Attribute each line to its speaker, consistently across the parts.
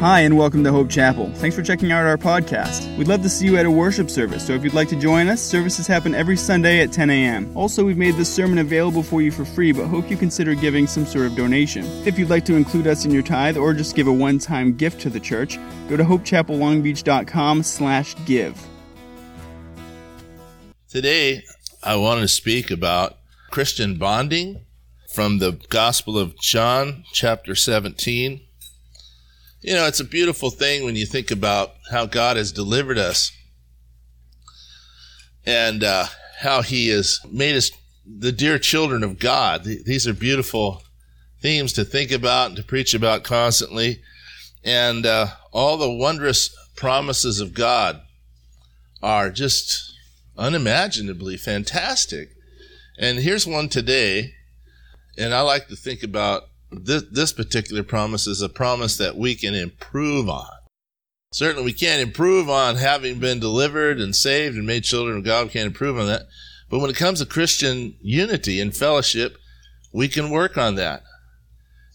Speaker 1: Hi, and welcome to Hope Chapel. Thanks for checking out our podcast. We'd love to see you at a worship service, so if you'd like to join us, services happen every Sunday at 10 a.m. Also, we've made this sermon available for you for free, but hope you consider giving some sort of donation. If you'd like to include us in your tithe or just give a one-time gift to the church, go to hopechapellongbeach.com slash give.
Speaker 2: Today, I want to speak about Christian bonding from the Gospel of John, chapter 17. You know, it's a beautiful thing when you think about how God has delivered us and uh, how He has made us the dear children of God. These are beautiful themes to think about and to preach about constantly. And uh, all the wondrous promises of God are just unimaginably fantastic. And here's one today, and I like to think about this, this particular promise is a promise that we can improve on. Certainly, we can't improve on having been delivered and saved and made children of God. We can't improve on that. But when it comes to Christian unity and fellowship, we can work on that.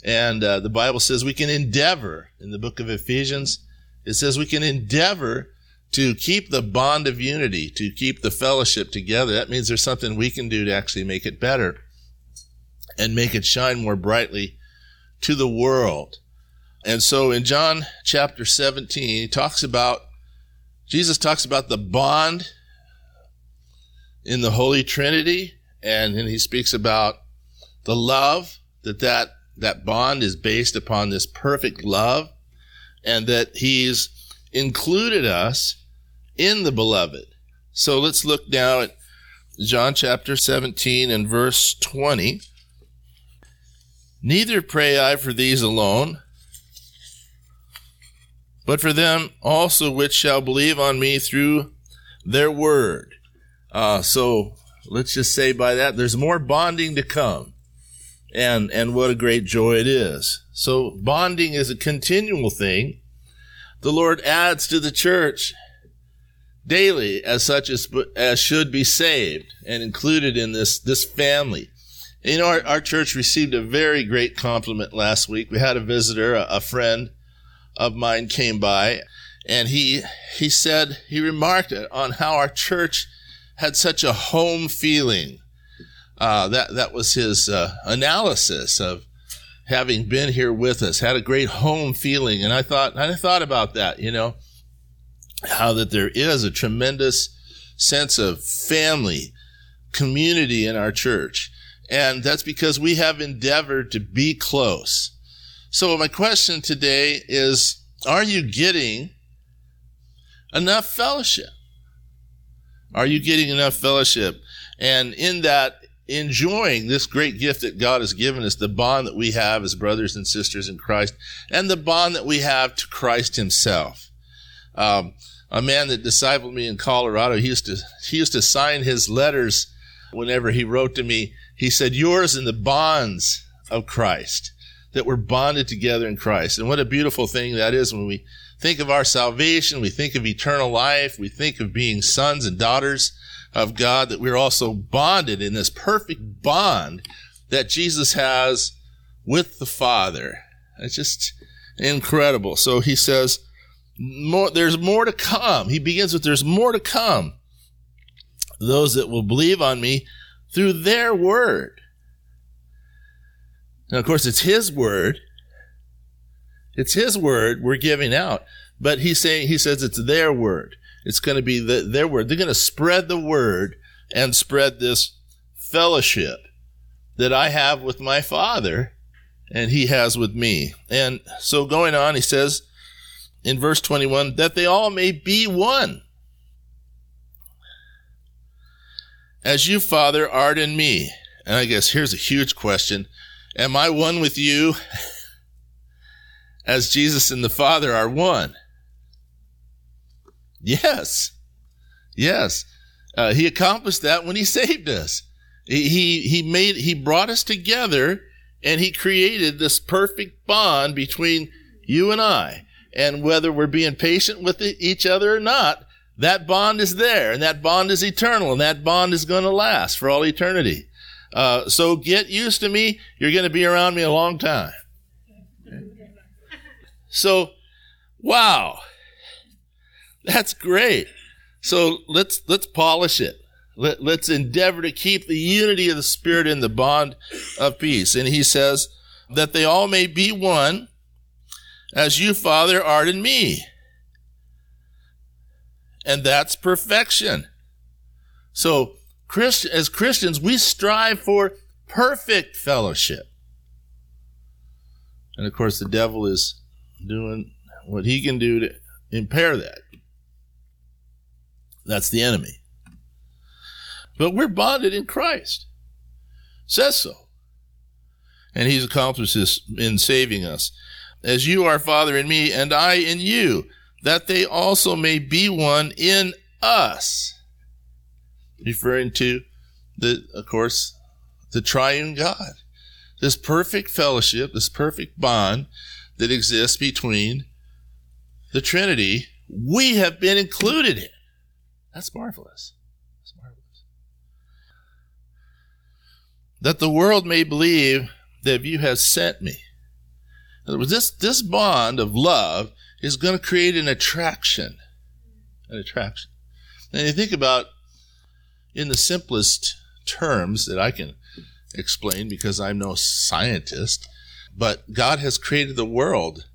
Speaker 2: And uh, the Bible says we can endeavor, in the book of Ephesians, it says we can endeavor to keep the bond of unity, to keep the fellowship together. That means there's something we can do to actually make it better and make it shine more brightly to the world. And so in John chapter 17, he talks about, Jesus talks about the bond in the Holy Trinity, and then he speaks about the love that that, that bond is based upon this perfect love, and that he's included us in the beloved. So let's look now at John chapter 17 and verse 20. Neither pray I for these alone, but for them also which shall believe on me through their word. Uh, so let's just say by that, there's more bonding to come. And, and what a great joy it is. So bonding is a continual thing. The Lord adds to the church daily as such as, as should be saved and included in this, this family. You know, our, our church received a very great compliment last week. We had a visitor, a, a friend of mine came by and he, he said, he remarked on how our church had such a home feeling. Uh, that, that was his uh, analysis of having been here with us, had a great home feeling. And I thought, I thought about that, you know, how that there is a tremendous sense of family, community in our church. And that's because we have endeavored to be close. So my question today is, are you getting enough fellowship? Are you getting enough fellowship? And in that, enjoying this great gift that God has given us, the bond that we have as brothers and sisters in Christ, and the bond that we have to Christ Himself. Um, a man that discipled me in Colorado, he used to he used to sign his letters whenever he wrote to me he said, Yours in the bonds of Christ, that we're bonded together in Christ. And what a beautiful thing that is when we think of our salvation, we think of eternal life, we think of being sons and daughters of God, that we're also bonded in this perfect bond that Jesus has with the Father. It's just incredible. So he says, more, there's more to come. He begins with, there's more to come. Those that will believe on me through their word. Now, of course, it's his word. It's his word we're giving out. But he's saying, he says it's their word. It's going to be the, their word. They're going to spread the word and spread this fellowship that I have with my father and he has with me. And so going on, he says in verse 21 that they all may be one as you, Father, art in me. And I guess here's a huge question. Am I one with you as Jesus and the Father are one? Yes. Yes. Uh, he accomplished that when he saved us. He, he, he made, he brought us together and he created this perfect bond between you and I. And whether we're being patient with each other or not, that bond is there and that bond is eternal and that bond is going to last for all eternity. Uh, so get used to me. You're going to be around me a long time. So Wow. That's great. So let's let's polish it. Let, let's endeavor to keep the unity of the Spirit in the bond of peace. And he says that they all may be one, as you, Father, art in me. And that's perfection. So, Christ, as Christians, we strive for perfect fellowship. And of course, the devil is doing what he can do to impair that. That's the enemy. But we're bonded in Christ. Says so. And he's accomplished this in saving us. As you are Father in me, and I in you, that they also may be one in us. Referring to the, of course, the triune God. This perfect fellowship, this perfect bond that exists between the Trinity, we have been included in. That's marvelous. That's marvelous. That the world may believe that you have sent me. In other words, this, this bond of love is going to create an attraction. An attraction. And you think about in the simplest terms that I can explain because I'm no scientist, but God has created the world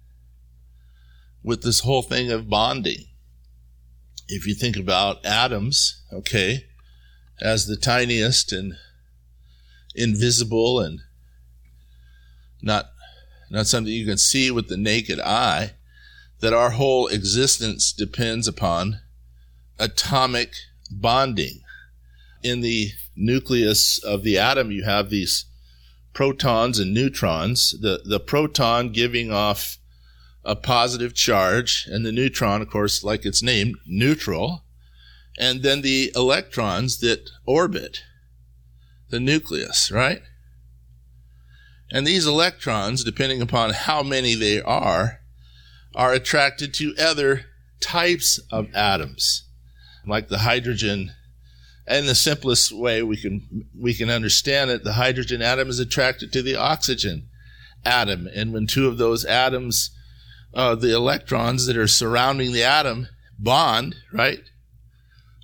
Speaker 2: with this whole thing of bonding. If you think about atoms, okay, as the tiniest and invisible and not not something you can see with the naked eye, that our whole existence depends upon atomic bonding. In the nucleus of the atom, you have these protons and neutrons, the, the proton giving off a positive charge, and the neutron, of course, like its name, neutral, and then the electrons that orbit the nucleus, right? And these electrons, depending upon how many they are, are attracted to other types of atoms, like the hydrogen. And the simplest way we can we can understand it, the hydrogen atom is attracted to the oxygen atom, and when two of those atoms, uh, the electrons that are surrounding the atom, bond, right?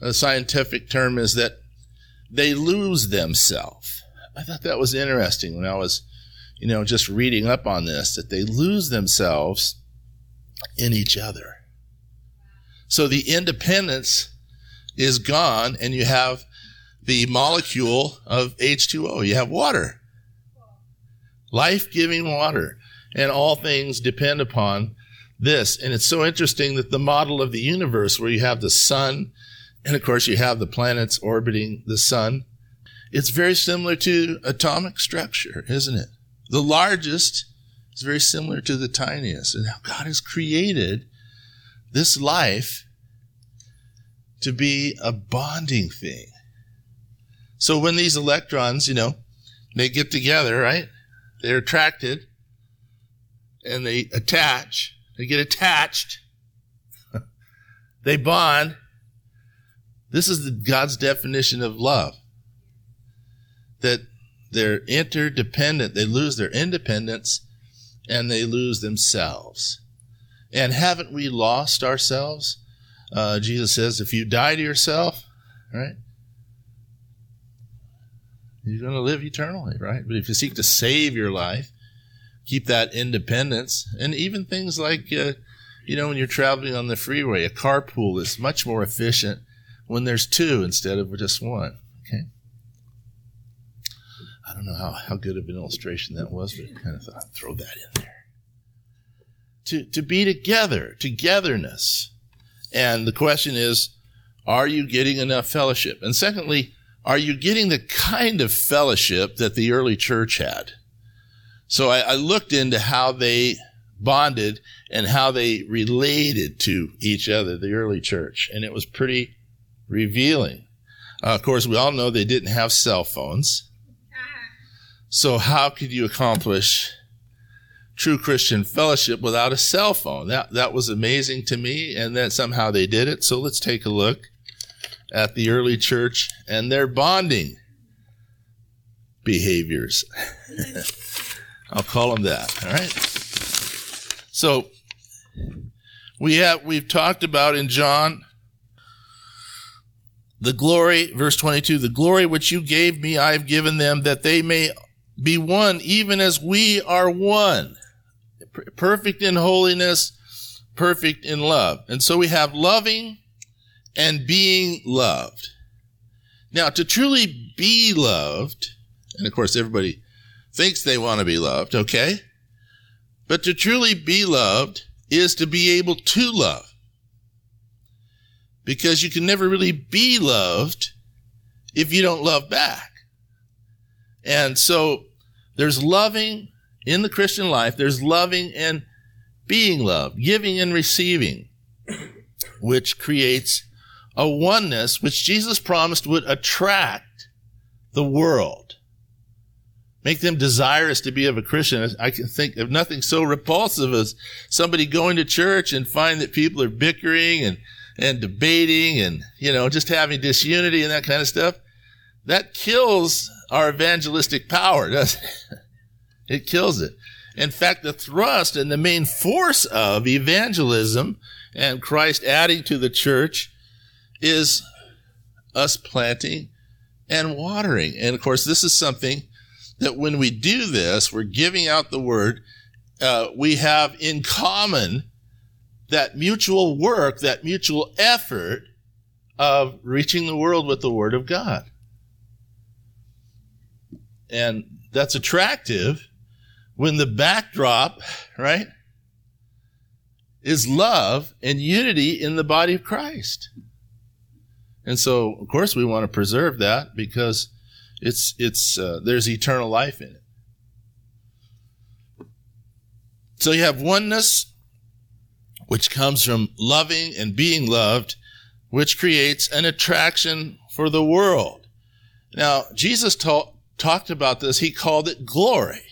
Speaker 2: A scientific term is that they lose themselves. I thought that was interesting when I was you know, just reading up on this, that they lose themselves in each other. So the independence is gone, and you have the molecule of H2O. You have water, life giving water. And all things depend upon this. And it's so interesting that the model of the universe, where you have the sun, and of course you have the planets orbiting the sun, it's very similar to atomic structure, isn't it? The largest is very similar to the tiniest. And how God has created this life to be a bonding thing. So when these electrons, you know, they get together, right? They're attracted and they attach, they get attached, they bond. This is the, God's definition of love. That they're interdependent. They lose their independence and they lose themselves. And haven't we lost ourselves? Uh, Jesus says, if you die to yourself, right, you're going to live eternally, right? But if you seek to save your life, keep that independence, and even things like, uh, you know, when you're traveling on the freeway, a carpool is much more efficient when there's two instead of just one. I don't know how, how good of an illustration that was, but I kind of thought I'd throw that in there. To, to be together, togetherness. And the question is, are you getting enough fellowship? And secondly, are you getting the kind of fellowship that the early church had? So I, I looked into how they bonded and how they related to each other, the early church, and it was pretty revealing. Uh, of course, we all know they didn't have cell phones. So, how could you accomplish true Christian fellowship without a cell phone? That, that was amazing to me, and that somehow they did it. So, let's take a look at the early church and their bonding behaviors. I'll call them that. All right. So, We have, we've talked about in John, the glory, verse 22, the glory which you gave me, I have given them that they may be one, even as we are one. Perfect in holiness, perfect in love. And so we have loving and being loved. Now, to truly be loved, and of course everybody thinks they want to be loved, okay? But to truly be loved is to be able to love. Because you can never really be loved if you don't love back. And so there's loving in the Christian life, there's loving and being loved, giving and receiving, which creates a oneness which Jesus promised would attract the world, make them desirous to be of a Christian. I can think of nothing so repulsive as somebody going to church and find that people are bickering and, and debating and, you know, just having disunity and that kind of stuff. That kills our evangelistic power, doesn't it? It kills it. In fact, the thrust and the main force of evangelism and Christ adding to the church is us planting and watering. And of course, this is something that when we do this, we're giving out the word. Uh, we have in common that mutual work, that mutual effort of reaching the world with the word of God. And that's attractive when the backdrop, right, is love and unity in the body of Christ. And so, of course, we want to preserve that because it's it's uh, there's eternal life in it. So you have oneness, which comes from loving and being loved, which creates an attraction for the world. Now, Jesus ta- talked about this. He called it glory,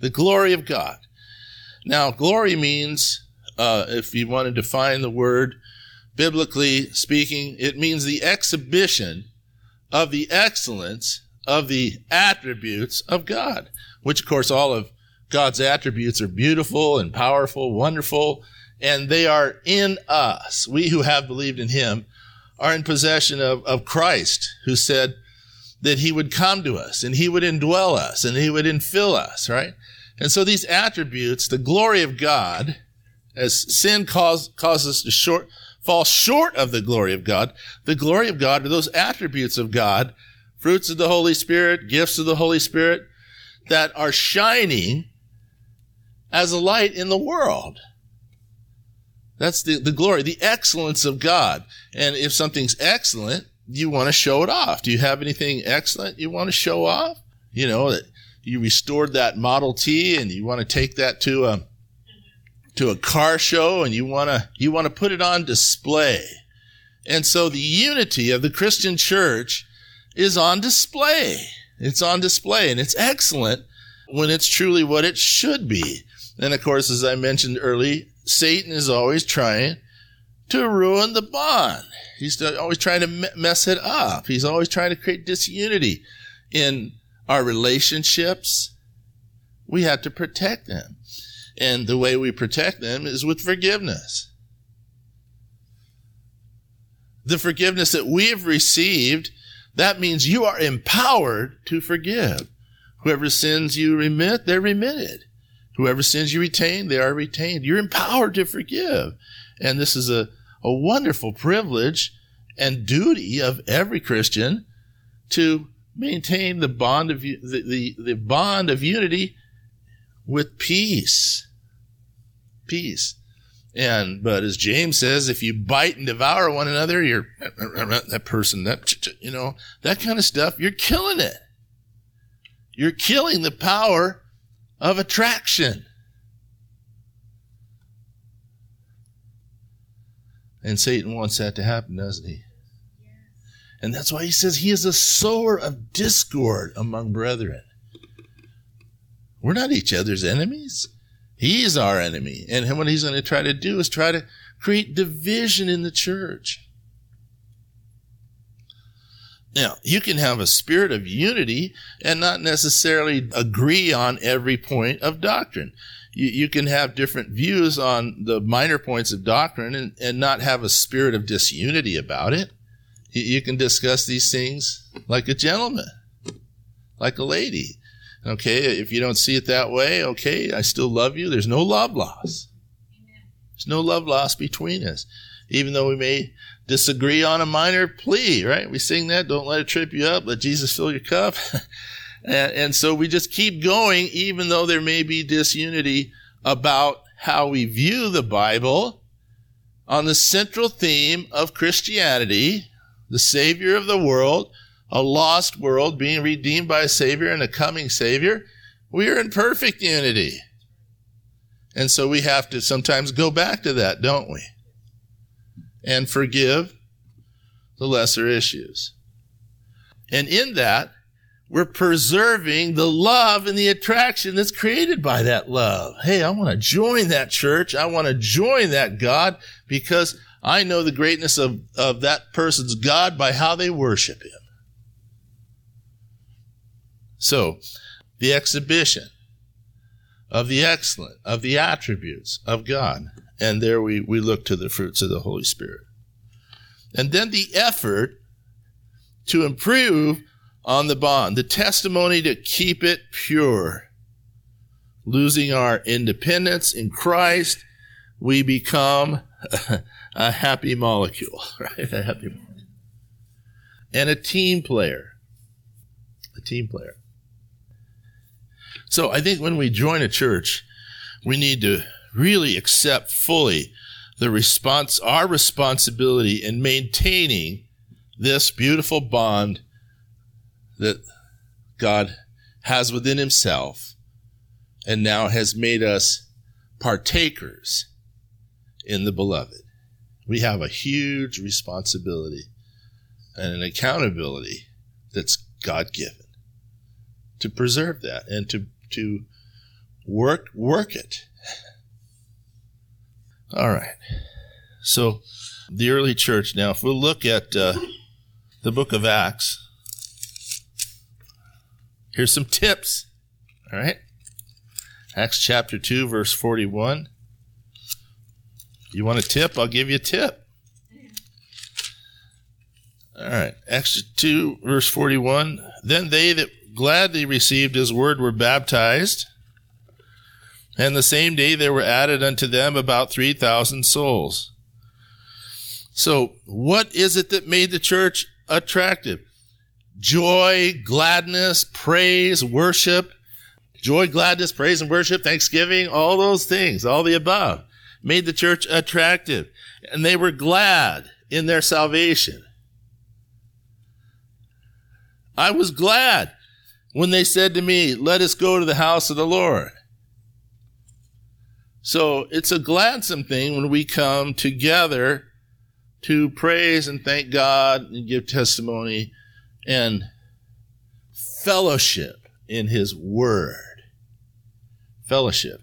Speaker 2: the glory of God. Now, glory means, uh, if you want to define the word, biblically speaking, it means the exhibition of the excellence of the attributes of God, which of course all of God's attributes are beautiful and powerful, wonderful, and they are in us. We who have believed in him are in possession of, of Christ, who said that he would come to us and he would indwell us and he would infill us, right? And so these attributes, the glory of God, as sin cause, causes us to short, fall short of the glory of God. The glory of God are those attributes of God, fruits of the Holy Spirit, gifts of the Holy Spirit that are shining as a light in the world. That's the, the glory, the excellence of God. And if something's excellent, you want to show it off. Do you have anything excellent you want to show off? You know, that you restored that Model T and you want to take that to a to a car show and you want to you want to put it on display. And so the unity of the Christian church is on display. It's on display and it's excellent when it's truly what it should be. And of course, as I mentioned early, Satan is always trying to ruin the bond. He's always trying to mess it up. He's always trying to create disunity in our relationships. We have to protect them. And the way we protect them is with forgiveness. The forgiveness that we have received, that means you are empowered to forgive. Whoever sins you remit, they're remitted. Whoever sins you retain, they are retained. You're empowered to forgive. And this is a, a wonderful privilege and duty of every Christian to maintain the bond of the, the, the bond of unity with peace. Peace. And, but as James says, if you bite and devour one another, you're, that person, that, you know, that kind of stuff, you're killing it. You're killing the power of attraction. And Satan wants that to happen, doesn't he? And that's why he says he is a sower of discord among brethren. We're not each other's enemies. He's our enemy. And what he's going to try to do is try to create division in the church. Now, you can have a spirit of unity and not necessarily agree on every point of doctrine. You, you can have different views on the minor points of doctrine and, and not have a spirit of disunity about it. You, you can discuss these things like a gentleman, like a lady. Okay, if you don't see it that way, okay, I still love you. There's no love loss. There's no love loss between us. Even though we may disagree on a minor plea, right? We sing that, don't let it trip you up, let Jesus fill your cup. and, and so we just keep going, even though there may be disunity about how we view the Bible on the central theme of Christianity, the Savior of the world, a lost world being redeemed by a Savior and a coming Savior, we are in perfect unity. And so we have to sometimes go back to that, don't we? And forgive the lesser issues. And in that, we're preserving the love and the attraction that's created by that love. Hey, I want to join that church. I want to join that God because I know the greatness of, of that person's God by how they worship Him. So, the exhibition of the excellent, of the attributes of God. And there we, we look to the fruits of the Holy Spirit. And then the effort to improve on the bond, the testimony to keep it pure. Losing our independence in Christ, we become a happy molecule, right? A happy molecule. And a team player. A team player. So I think when we join a church, we need to really accept fully the response, our responsibility in maintaining this beautiful bond that God has within himself and now has made us partakers in the beloved. We have a huge responsibility and an accountability that's God given to preserve that and to to work work it. All right. So the early church now if we'll look at uh, the book of Acts here's some tips. All right. Acts chapter 2 verse 41. You want a tip? I'll give you a tip. All right. Acts 2 verse 41. Then they that gladly received his word were baptized. And the same day there were added unto them about 3,000 souls. So, what is it that made the church attractive? Joy, gladness, praise, worship. Joy, gladness, praise, and worship, thanksgiving, all those things, all the above made the church attractive. And they were glad in their salvation. I was glad when they said to me, Let us go to the house of the Lord. So it's a gladsome thing when we come together to praise and thank God and give testimony and fellowship in His Word. Fellowship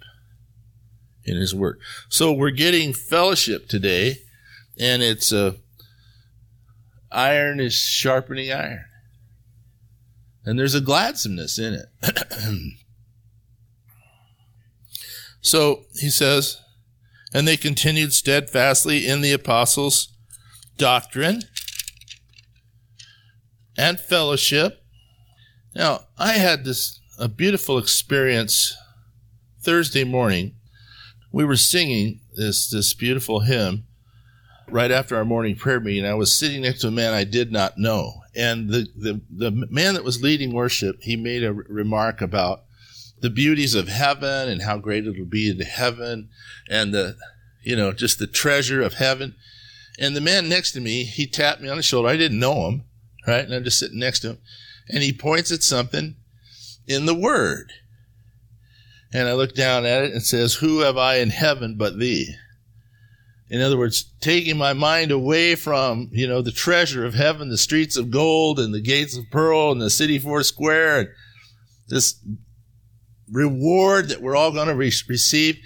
Speaker 2: in His Word. So we're getting fellowship today, and it's a uh, iron is sharpening iron. And there's a gladsomeness in it. so he says, and they continued steadfastly in the apostles' doctrine and fellowship. Now, I had this a beautiful experience Thursday morning. We were singing this this beautiful hymn right after our morning prayer meeting. I was sitting next to a man I did not know and the, the, the man that was leading worship, he made a remark about the beauties of heaven and how great it'll be in heaven and the, you know, just the treasure of heaven. And the man next to me, he tapped me on the shoulder. I didn't know him, right? And I'm just sitting next to him. And he points at something in the Word. And I look down at it and says, Who have I in heaven but thee? In other words, taking my mind away from, you know, the treasure of heaven, the streets of gold and the gates of pearl and the city four square and this reward that we're all going to re- receive.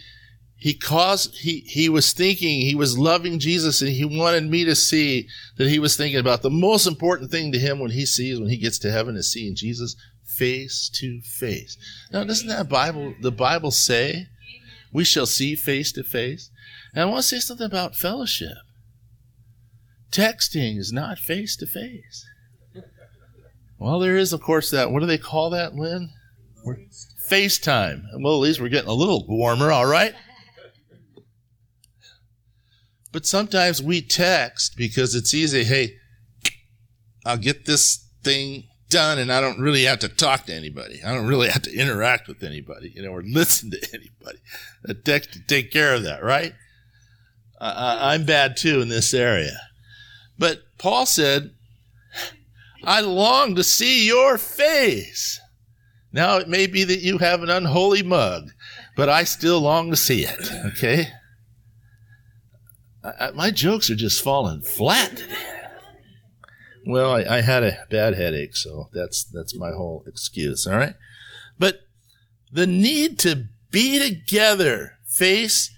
Speaker 2: He caused, he, he was thinking, he was loving Jesus and he wanted me to see that he was thinking about the most important thing to him when he sees, when he gets to heaven is seeing Jesus face to face. Now, doesn't that Bible, the Bible say We shall see face to face. And I want to say something about fellowship. Texting is not face to face. Well, there is, of course, that. What do they call that, Lynn? We're, FaceTime. Well, at least we're getting a little warmer, all right? But sometimes we text because it's easy. Hey, I'll get this thing done and I don't really have to talk to anybody. I don't really have to interact with anybody, you know, or listen to anybody. A text to take care of that, right? I, I'm bad too in this area. But Paul said, I long to see your face. Now it may be that you have an unholy mug, but I still long to see it. Okay? I, I, my jokes are just falling flat. Well, I, I, had a bad headache, so that's that's my whole excuse. All right, but the need to be together, face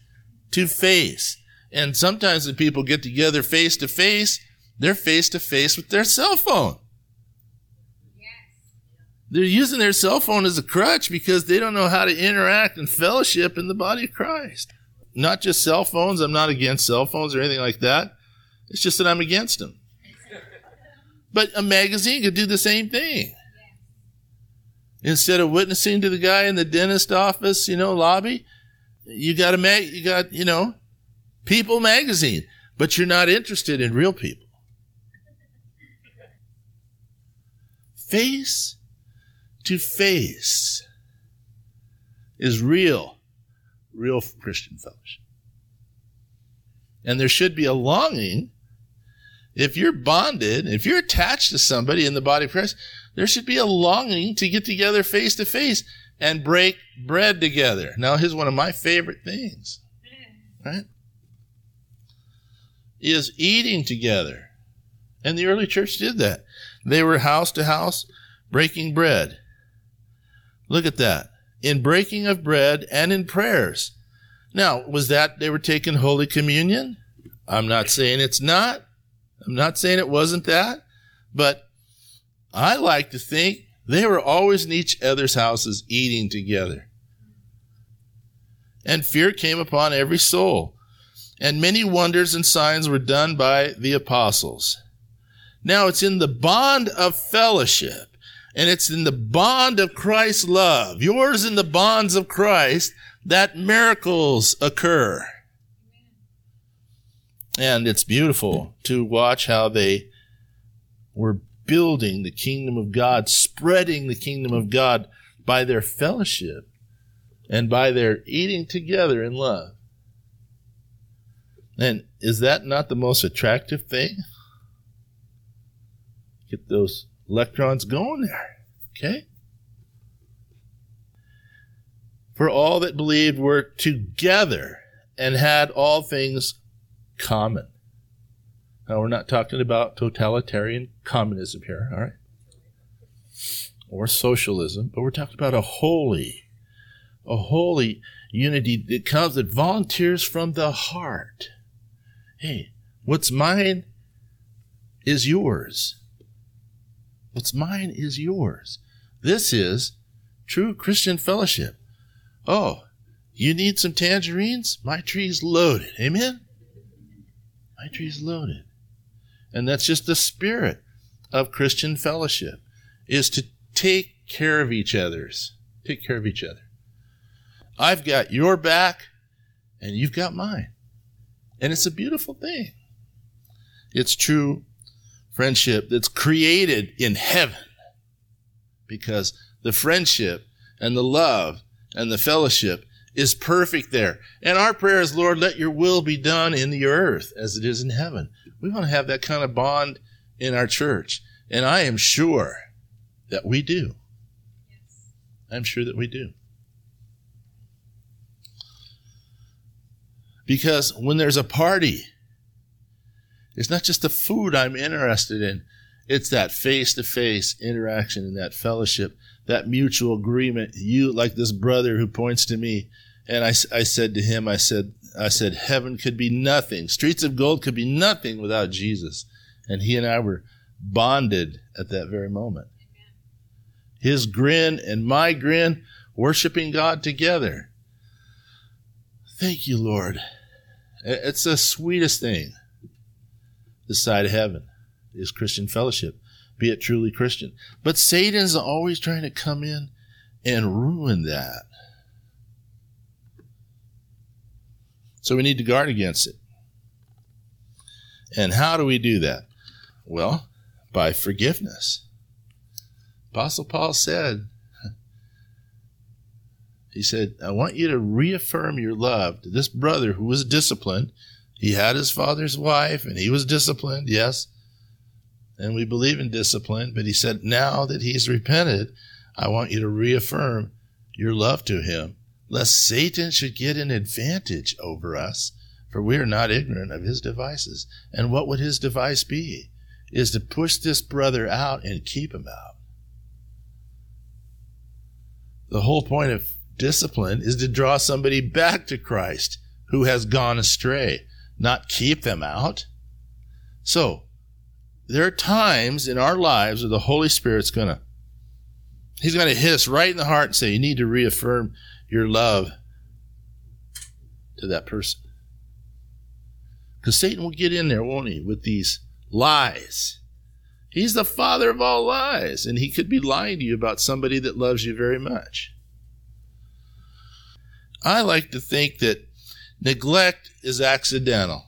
Speaker 2: to face, and sometimes when people get together face to face, they're face to face with their cell phone. They're using their cell phone as a crutch because they don't know how to interact and fellowship in the body of Christ. Not just cell phones. I'm not against cell phones or anything like that. It's just that I'm against them. But a magazine could do the same thing. Instead of witnessing to the guy in the dentist office, you know, lobby, you got a mag, you got, you know, People magazine, but you're not interested in real people. Face to face is real, real Christian fellowship. And there should be a longing if you're bonded, if you're attached to somebody in the body of Christ, there should be a longing to get together face to face and break bread together. Now, here's one of my favorite things, right? Is eating together. And the early church did that. They were house to house breaking bread. Look at that. In breaking of bread and in prayers. Now, was that they were taking Holy Communion? I'm not saying it's not. I'm not saying it wasn't that, but I like to think they were always in each other's houses eating together. And fear came upon every soul. And many wonders and signs were done by the apostles. Now it's in the bond of fellowship and it's in the bond of Christ's love, yours in the bonds of Christ, that miracles occur. And it's beautiful to watch how they were building the kingdom of God, spreading the kingdom of God by their fellowship and by their eating together in love. And is that not the most attractive thing? Get those electrons going there. Okay? For all that believed were together and had all things common. Now, we're not talking about totalitarian communism here, all right? Or socialism, but we're talking about a holy, a holy unity that comes, that volunteers from the heart. Hey, what's mine is yours. What's mine is yours. This is true Christian fellowship. Oh, you need some tangerines? My tree's loaded. Amen? My tree's loaded. And that's just the spirit of Christian fellowship is to take care of each other's. Take care of each other. I've got your back and you've got mine. And it's a beautiful thing. It's true friendship that's created in heaven because the friendship and the love and the fellowship is perfect there. And our prayer is, Lord, let your will be done in the earth as it is in heaven. We want to have that kind of bond in our church. And I am sure that we do. Yes. I'm sure that we do. Because when there's a party, it's not just the food I'm interested in. It's that face to face interaction and that fellowship, that mutual agreement. You, like this brother who points to me, and I, I said to him, I said, I said, heaven could be nothing. Streets of gold could be nothing without Jesus. And he and I were bonded at that very moment. His grin and my grin, worshiping God together. Thank you, Lord. It's the sweetest thing this side of heaven is Christian fellowship, be it truly Christian. But Satan's always trying to come in and ruin that. So we need to guard against it. And how do we do that? Well, by forgiveness. Apostle Paul said, he said, I want you to reaffirm your love to this brother who was disciplined. He had his father's wife and he was disciplined, yes. And we believe in discipline, but he said, now that he's repented, I want you to reaffirm your love to him, lest Satan should get an advantage over us, for we are not ignorant of his devices. And what would his device be? Is to push this brother out and keep him out. The whole point of discipline is to draw somebody back to Christ who has gone astray, not keep them out. So, there are times in our lives where the Holy Spirit's going to He's going to hit us right in the heart and say, You need to reaffirm your love to that person. Because Satan will get in there, won't he, with these lies. He's the father of all lies, and he could be lying to you about somebody that loves you very much. I like to think that neglect is accidental.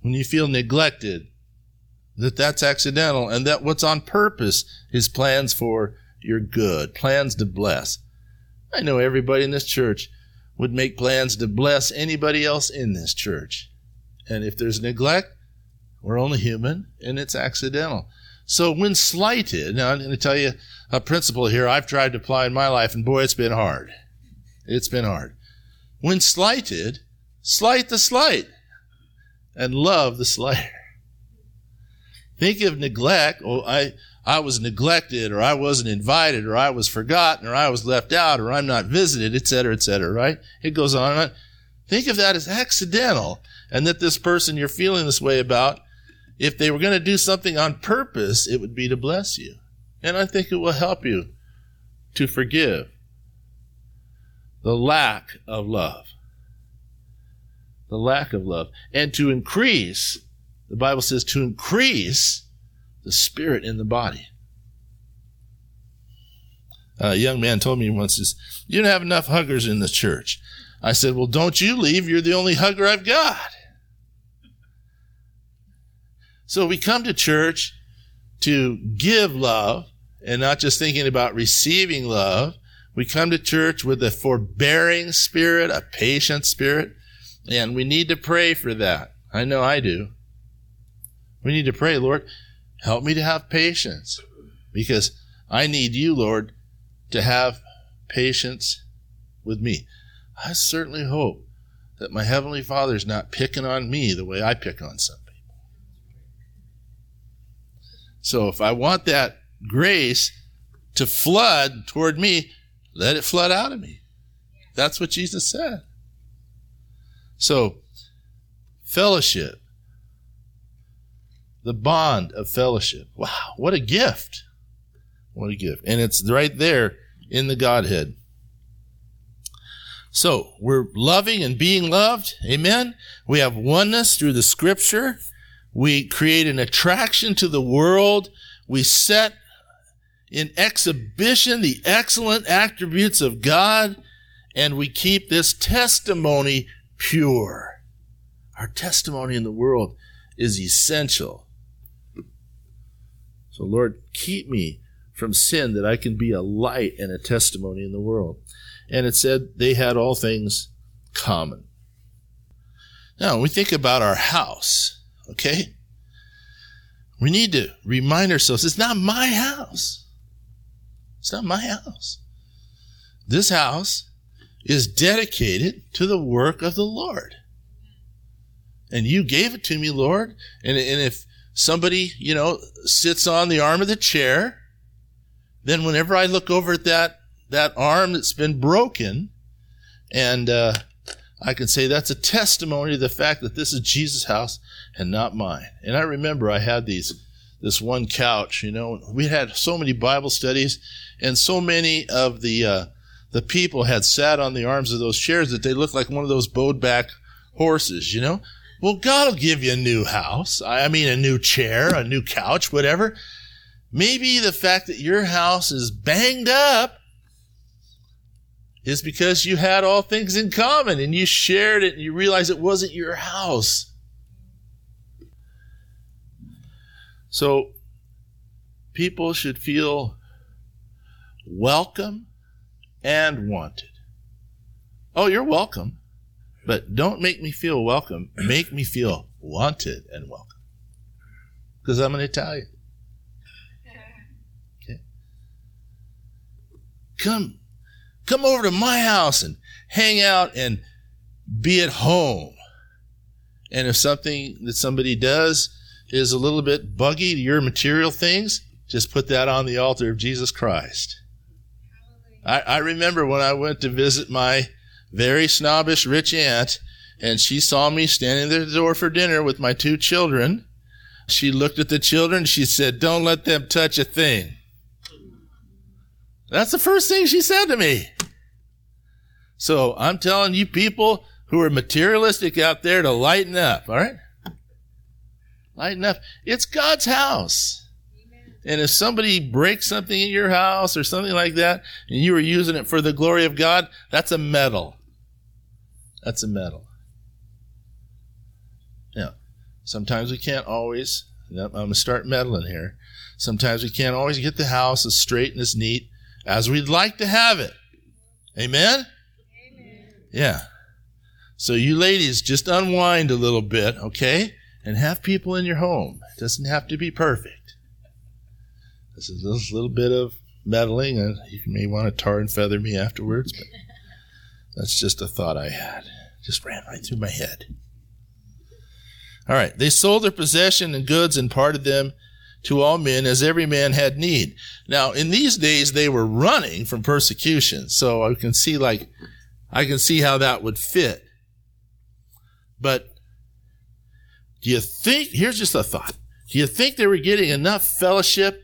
Speaker 2: When you feel neglected, that that's accidental and that what's on purpose is plans for your good, plans to bless. I know everybody in this church would make plans to bless anybody else in this church. And if there's neglect, we're only human and it's accidental. So when slighted, now I'm going to tell you a principle here I've tried to apply in my life, and boy, it's been hard. It's been hard. When slighted, slight the slight and love the slighter. Think of neglect. Oh, I, I was neglected, or I wasn't invited, or I was forgotten, or I was left out, or I'm not visited, etc., etc., right? It goes on and on. Think of that as accidental, and that this person you're feeling this way about, if they were going to do something on purpose, it would be to bless you. And I think it will help you to forgive the lack of love. The lack of love. And to increase the Bible says to increase the spirit in the body. A young man told me once, "Is you don't have enough huggers in the church." I said, "Well, don't you leave. You're the only hugger I've got." So we come to church to give love and not just thinking about receiving love. We come to church with a forbearing spirit, a patient spirit, and we need to pray for that. I know I do. We need to pray, Lord, help me to have patience because I need you, Lord, to have patience with me. I certainly hope that my Heavenly Father is not picking on me the way I pick on some people. So if I want that grace to flood toward me, let it flood out of me. That's what Jesus said. So, fellowship the bond of fellowship. Wow, what a gift! What a gift. And it's right there in the Godhead. So we're loving and being loved. Amen. We have oneness through the scripture. We create an attraction to the world. We set in exhibition the excellent attributes of God. And we keep this testimony pure. Our testimony in the world is essential. So, Lord, keep me from sin that I can be a light and a testimony in the world. And it said they had all things common. Now, when we think about our house, okay, we need to remind ourselves it's not my house. It's not my house. This house is dedicated to the work of the Lord. And you gave it to me, Lord. And, and if somebody, you know, sits on the arm of the chair, then whenever I look over at that, that arm that's been broken, and uh, I can say that's a testimony to the fact that this is Jesus' house and not mine. And I remember I had these this one couch, you know, we had so many Bible studies, and so many of the uh, the people had sat on the arms of those chairs that they looked like one of those bowed back horses, you know? Well, God will give you a new house. I mean, a new chair, a new couch, whatever. Maybe the fact that your house is banged up is because you had all things in common and you shared it and you realized it wasn't your house. So, people should feel welcome and wanted. Oh, you're welcome. But don't make me feel welcome. Make me feel wanted and welcome. Because I'm an Italian. Okay. Come, come over to my house and hang out and be at home. And if something that somebody does is a little bit buggy to your material things, just put that on the altar of Jesus Christ. I, I remember when I went to visit my very snobbish rich aunt, and she saw me standing at the door for dinner with my two children. She looked at the children. She said, Don't let them touch a thing. That's the first thing she said to me. So I'm telling you people who are materialistic out there to lighten up, all right? Lighten up. It's God's house. And if somebody breaks something in your house or something like that, and you were using it for the glory of God, that's a medal. That's a medal. Now, sometimes we can't always, I'm going to start meddling here. Sometimes we can't always get the house as straight and as neat as we'd like to have it. Amen? Amen. Yeah. So you ladies, just unwind a little bit, okay? And have people in your home. It doesn't have to be perfect. This is a little bit of meddling, and you may want to tar and feather me afterwards, but that's just a thought I had. Just ran right through my head. All right. They sold their possession and goods and parted them to all men as every man had need. Now, in these days, they were running from persecution. So I can see like, I can see how that would fit. But do you think, here's just a thought. Do you think they were getting enough fellowship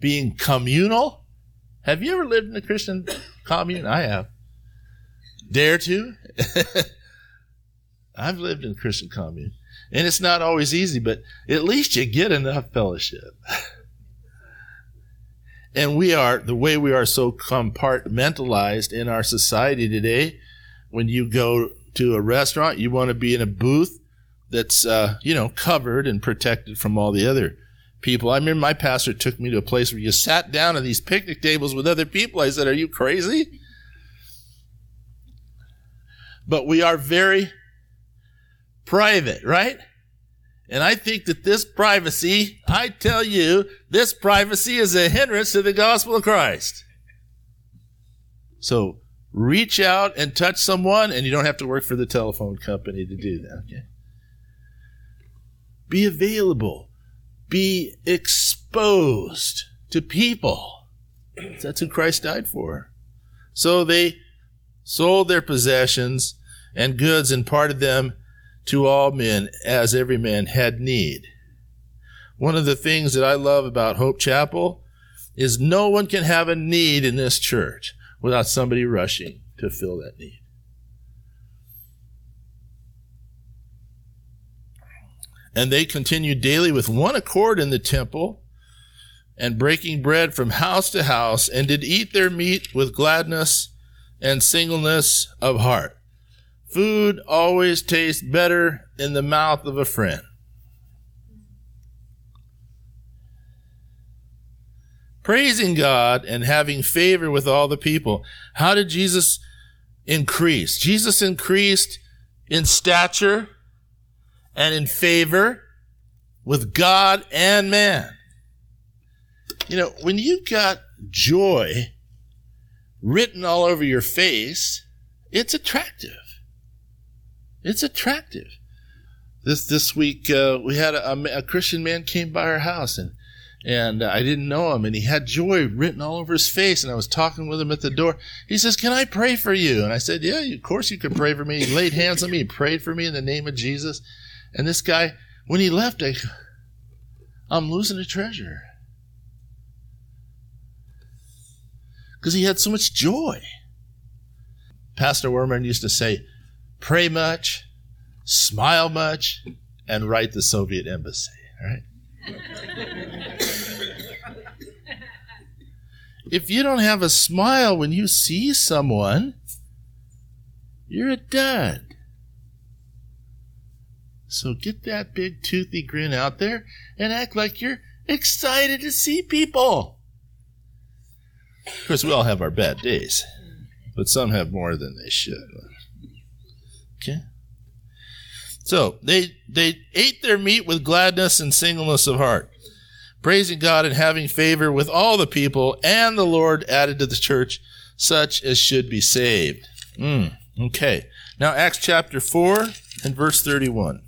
Speaker 2: being communal? Have you ever lived in a Christian commune? I have. Dare to? I've lived in a Christian commune. And it's not always easy, but at least you get enough fellowship. and we are, the way we are so compartmentalized in our society today, when you go to a restaurant, you want to be in a booth that's, uh, you know, covered and protected from all the other people. I remember my pastor took me to a place where you sat down at these picnic tables with other people. I said, Are you crazy? but we are very private, right? And I think that this privacy, I tell you, this privacy is a hindrance to the gospel of Christ. So reach out and touch someone, and you don't have to work for the telephone company to do that. Okay? Be available. Be exposed to people. That's who Christ died for. So they sold their possessions and goods and parted them to all men as every man had need. One of the things that I love about Hope Chapel is no one can have a need in this church without somebody rushing to fill that need. And they continued daily with one accord in the temple and breaking bread from house to house and did eat their meat with gladness and singleness of heart Food always tastes better in the mouth of a friend. Praising God and having favor with all the people. How did Jesus increase? Jesus increased in stature and in favor with God and man. You know, when you've got joy written all over your face, it's attractive. It's attractive. This this week uh, we had a, a, Christian man came by our house and and I didn't know him and he had joy written all over his face and I was talking with him at the door. He says, "Can I pray for you?" And I said, "Yeah, of course you can pray for me." He laid hands on me, he prayed for me in the name of Jesus. And this guy, when he left, I, I'm losing a treasure because he had so much joy. Pastor Werman used to say, pray much, smile much, and write the Soviet embassy, right? if you don't have a smile when you see someone, you're a dud. So get that big toothy grin out there and act like you're excited to see people. Of course, we all have our bad days, but some have more than they should. Okay? So they they ate their meat with gladness and singleness of heart, praising God and having favor with all the people, and the Lord added to the church such as should be saved. Mm, okay. Now Acts chapter 4 and verse 31.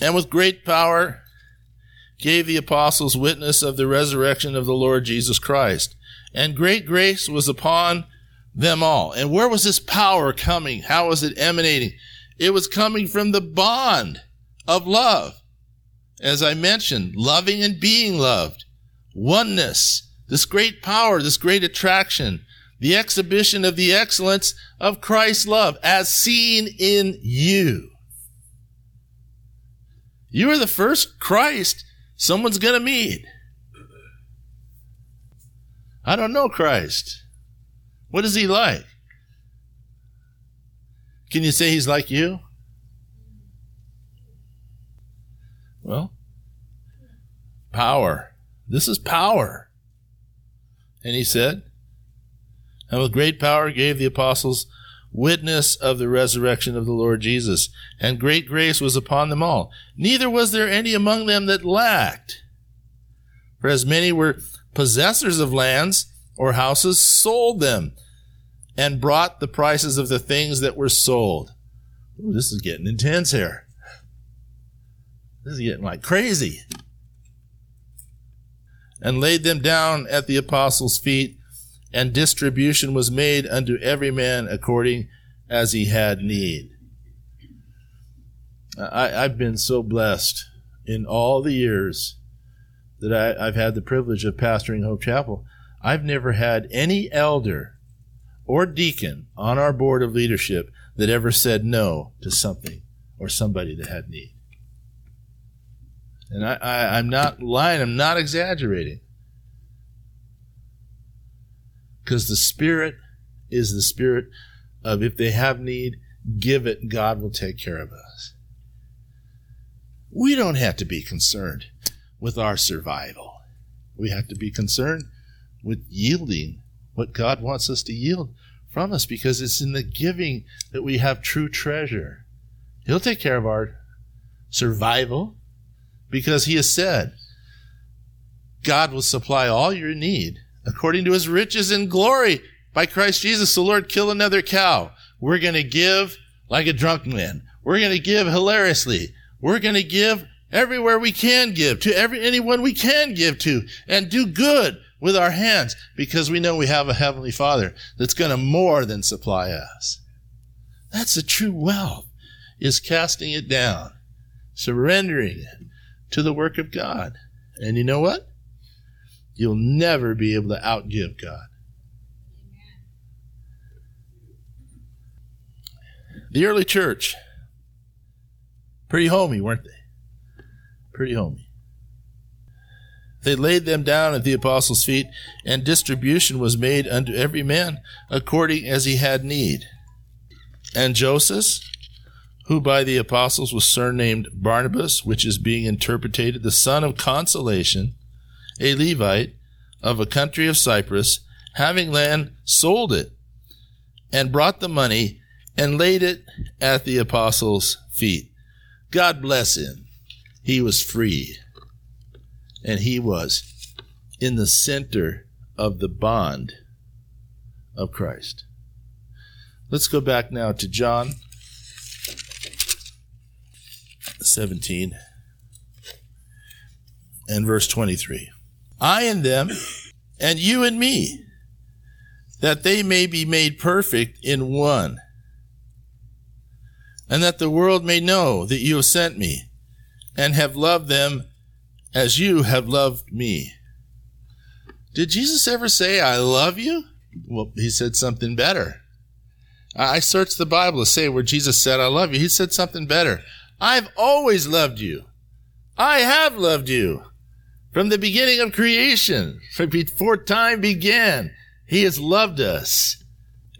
Speaker 2: And with great power gave the apostles witness of the resurrection of the Lord Jesus Christ. And great grace was upon them all. And where was this power coming? How was it emanating? It was coming from the bond of love. As I mentioned, loving and being loved, oneness, this great power, this great attraction, the exhibition of the excellence of Christ's love as seen in you. You are the first Christ someone's going to meet. I don't know Christ. What is he like? Can you say he's like you? Well, power. This is power. And he said, and with great power gave the apostles witness of the resurrection of the Lord Jesus, and great grace was upon them all. Neither was there any among them that lacked. For as many were possessors of lands, or houses sold them and brought the prices of the things that were sold. Ooh, this is getting intense here. This is getting like crazy. And laid them down at the apostles' feet, and distribution was made unto every man according as he had need. I, have been so blessed in all the years that I, I've had the privilege of pastoring Hope Chapel I've never had any elder or deacon on our board of leadership that ever said no to something or somebody that had need. And I, I, I'm not lying, I'm not exaggerating. Because the Spirit is the Spirit of if they have need, give it, God will take care of us. We don't have to be concerned with our survival. We have to be concerned with yielding what God wants us to yield from us because it's in the giving that we have true treasure. He'll take care of our survival because He has said, God will supply all your need according to His riches and glory by Christ Jesus. The Lord, kill another cow. We're going to give like a drunk man. We're going to give hilariously. We're going to give everywhere we can give to every anyone we can give to and do good with our hands because we know we have a Heavenly Father that's going to more than supply us. That's the true wealth, is casting it down, surrendering it to the work of God. And you know what? You'll never be able to outgive God. The early church, pretty homey, weren't they? Pretty homey. They laid them down at the apostles' feet, and distribution was made unto every man according as he had need. And Joseph, who by the apostles was surnamed Barnabas, which is being interpreted the son of consolation, a Levite of a country of Cyprus, having land, sold it, and brought the money and laid it at the apostles' feet. God bless him. He was free and he was in the center of the bond of Christ. Let's go back now to John 17 and verse 23. I and them, and you and me, that they may be made perfect in one, and that the world may know that you have sent me, and have loved them as you have loved me. Did Jesus ever say, I love you? Well, he said something better. I searched the Bible to say where Jesus said, I love you. He said something better. I've always loved you. I have loved you from the beginning of creation, from before time began. He has loved us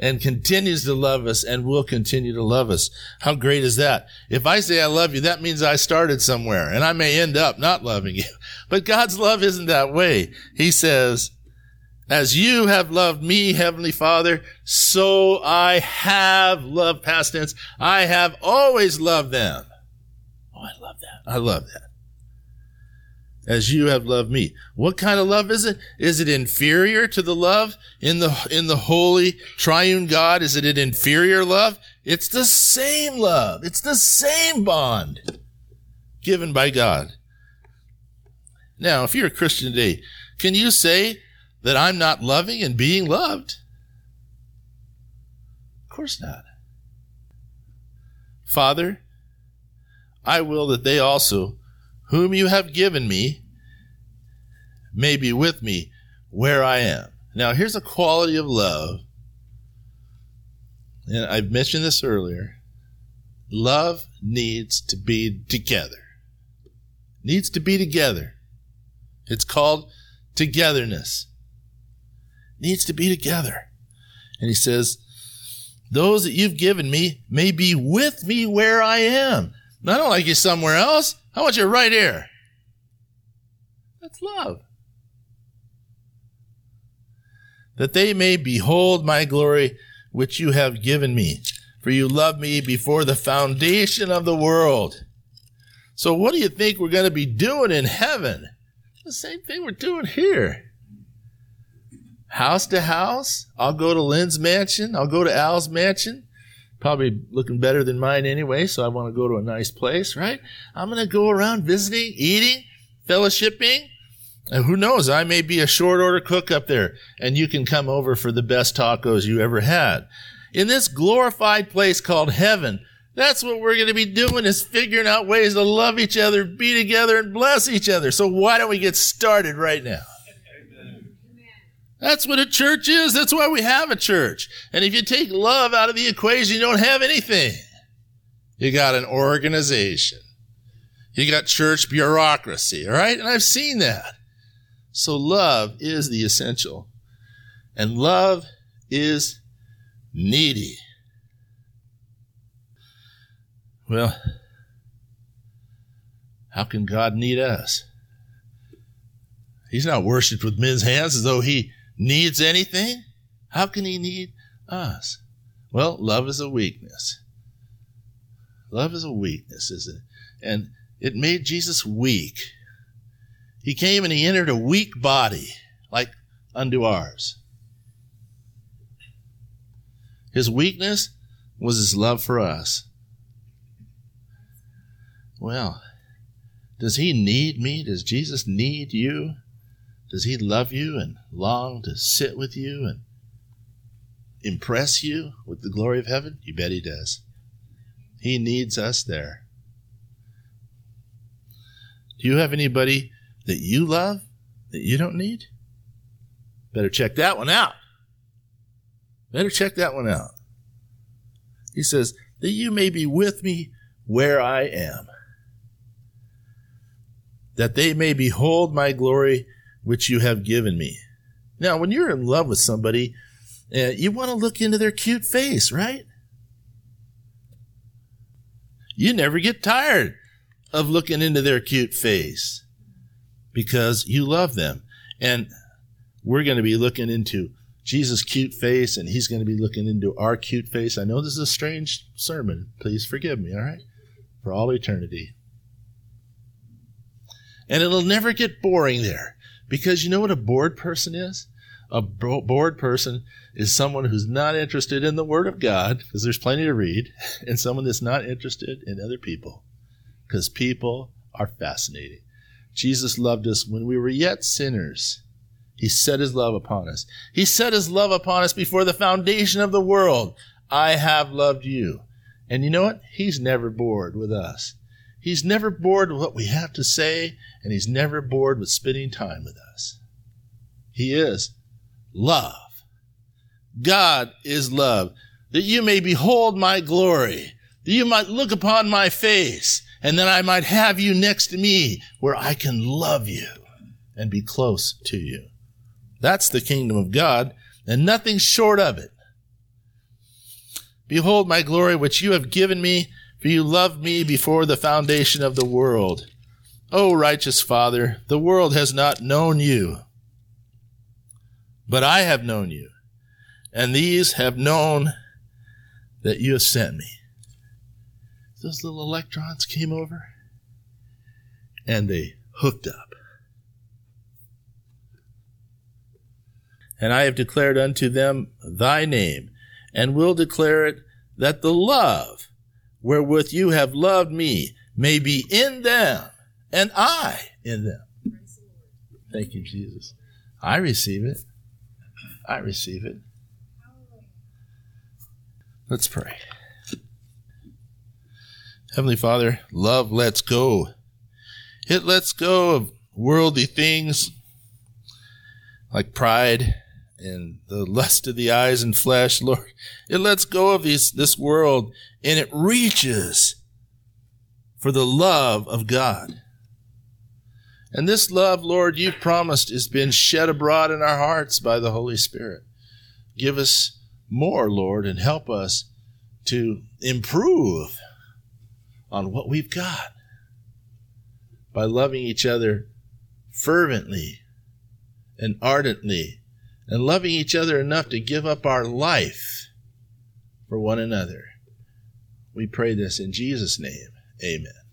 Speaker 2: and continues to love us and will continue to love us. How great is that? If I say I love you, that means I started somewhere and I may end up not loving you. But God's love isn't that way. He says, as you have loved me, Heavenly Father, so I have loved past tense. I have always loved them. Oh, I love that. I love that. As you have loved me. What kind of love is it? Is it inferior to the love in the, in the holy triune God? Is it an inferior love? It's the same love. It's the same bond given by God. Now, if you're a Christian today, can you say that I'm not loving and being loved? Of course not. Father, I will that they also, whom you have given me, may be with me where I am. Now, here's a quality of love, and I've mentioned this earlier. Love needs to be together. Needs to be together. It's called togetherness needs to be together. And he says, Those that you've given me may be with me where I am. I don't like you somewhere else. I want you right here. That's love. That they may behold my glory which you have given me. For you loved me before the foundation of the world. So, what do you think we're going to be doing in heaven? The same thing we're doing here house to house. I'll go to Lynn's mansion. I'll go to Al's mansion. Probably looking better than mine anyway, so I want to go to a nice place, right? I'm going to go around visiting, eating, fellowshipping. And who knows, I may be a short order cook up there, and you can come over for the best tacos you ever had. In this glorified place called heaven, that's what we're going to be doing is figuring out ways to love each other, be together, and bless each other. So why don't we get started right now? That's what a church is. That's why we have a church. And if you take love out of the equation, you don't have anything. You got an organization. You got church bureaucracy, all right? And I've seen that. So love is the essential. And love is needy. Well, how can God need us? He's not worshiped with men's hands as though he needs anything, how can he need us? Well, love is a weakness. Love is a weakness, isn't it? And it made Jesus weak. He came and he entered a weak body, like unto ours. His weakness was his love for us. Well, does he need me? Does Jesus need you? Does he love you and long to sit with you and impress you with the glory of heaven? You bet he does. He needs us there. Do you have anybody that you love that you don't need? Better check that one out. Better check that one out. He says, that you may be with me where I am, that they may behold my glory which you have given me. Now, when you're in love with somebody, uh, you want to look into their cute face, right? You never get tired of looking into their cute face because you love them. And we're going to be looking into Jesus' cute face, and he's going to be looking into our cute face. I know this is a strange sermon. Please forgive me, all right? For all eternity. And it'll never get boring there. Because you know what a bored person is? A bored person is someone who's not interested in the Word of God, because there's plenty to read, and someone that's not interested in other people, because people are fascinating. Jesus loved us when we were yet sinners. He set his love upon us. He set his love upon us before the foundation of the world. I have loved you. And you know what? He's never bored with us. He's never bored with what we have to say, and he's never bored with spending time with us. He is love. God is love, that you may behold my glory, that you might look upon my face, and that I might have you next to me where I can love you and be close to you. That's the kingdom of God, and nothing short of it. Behold my glory, which you have given me, for you loved me before the foundation of the world. O righteous Father, the world has not known you, but I have known you, and these have known that you have sent me. Those little electrons came over and they hooked up. And I have declared unto them thy name, and will declare it, that the love wherewith you have loved me may be in them, and I in them. Thank you, Jesus. I receive it. I receive it. Let's pray. Heavenly Father, love lets go. It lets go of worldly things like pride and the lust of the eyes and flesh, Lord. It lets go of these, this world and it reaches for the love of God. And this love, Lord, you've promised has been shed abroad in our hearts by the Holy Spirit. Give us more, Lord, and help us to improve on what we've got by loving each other fervently and ardently and loving each other enough to give up our life for one another. We pray this in Jesus' name. Amen.